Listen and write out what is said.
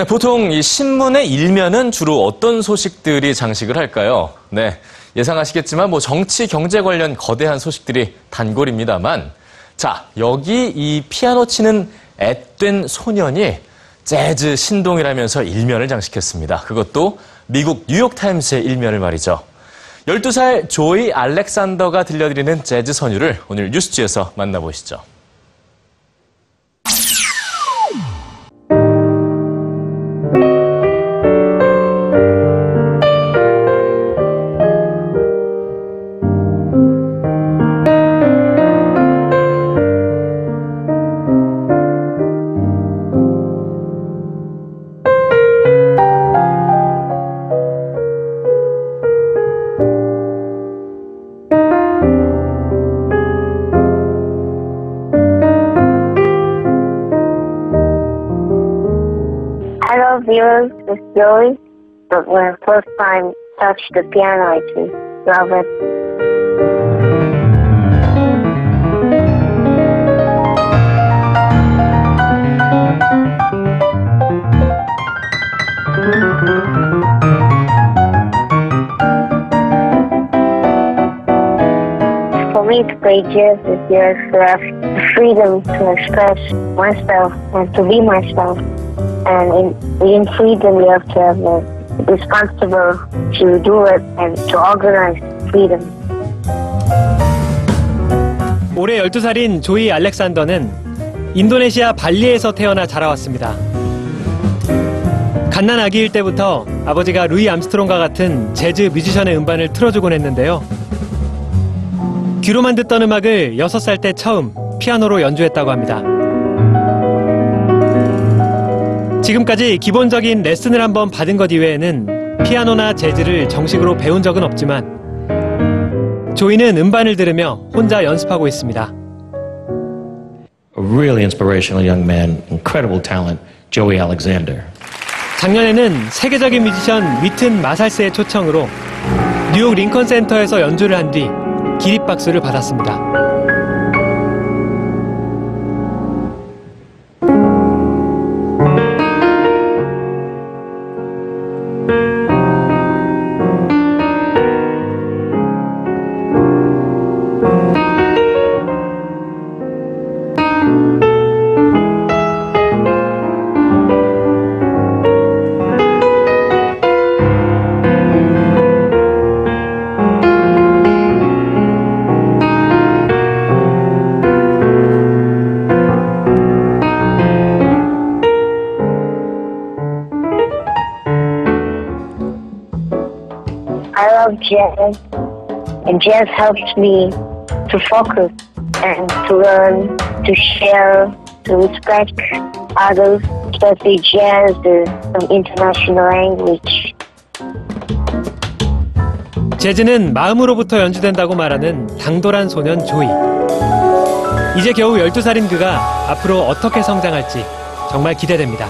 네, 보통 이 신문의 일면은 주로 어떤 소식들이 장식을 할까요? 네, 예상하시겠지만 뭐 정치, 경제 관련 거대한 소식들이 단골입니다만, 자, 여기 이 피아노 치는 앳된 소년이 재즈 신동이라면서 일면을 장식했습니다. 그것도 미국 뉴욕타임스의 일면을 말이죠. 12살 조이 알렉산더가 들려드리는 재즈 선율을 오늘 뉴스지에서 만나보시죠. Viewers. It's But when I first time touched the piano, I just love it. For me, to play jazz is just the freedom to express myself and to be myself. And in, within freedom, you have to have the responsible to do it and to organize freedom. 올해 12살인 조이 알렉산더는 인도네시아 발리에서 태어나 자라왔습니다. 갓난 아기일 때부터 아버지가 루이 암스트롱과 같은 재즈 뮤지션의 음반을 틀어주곤 했는데요. 귀로만 듣던 음악을 6살 때 처음 피아노로 연주했다고 합니다. 지금까지 기본적인 레슨을 한번 받은 것 이외에는 피아노나 재즈를 정식으로 배운 적은 없지만 조이는 음반을 들으며 혼자 연습하고 있습니다. a really inspirational young man, incredible talent, Joey Alexander. 작년에는 세계적인 뮤지션 위튼 마살스의 초청으로 뉴욕 링컨 센터에서 연주를 한 뒤 기립박수를 받았습니다. Love jazz, and jazz helps me to focus and to learn, to share, to respect others, especially jazz is an international language. 재즈는 마음으로부터 연주된다고 말하는 당돌한 소년 조이. 이제 겨우 12살인 그가 앞으로 어떻게 성장할지 정말 기대됩니다.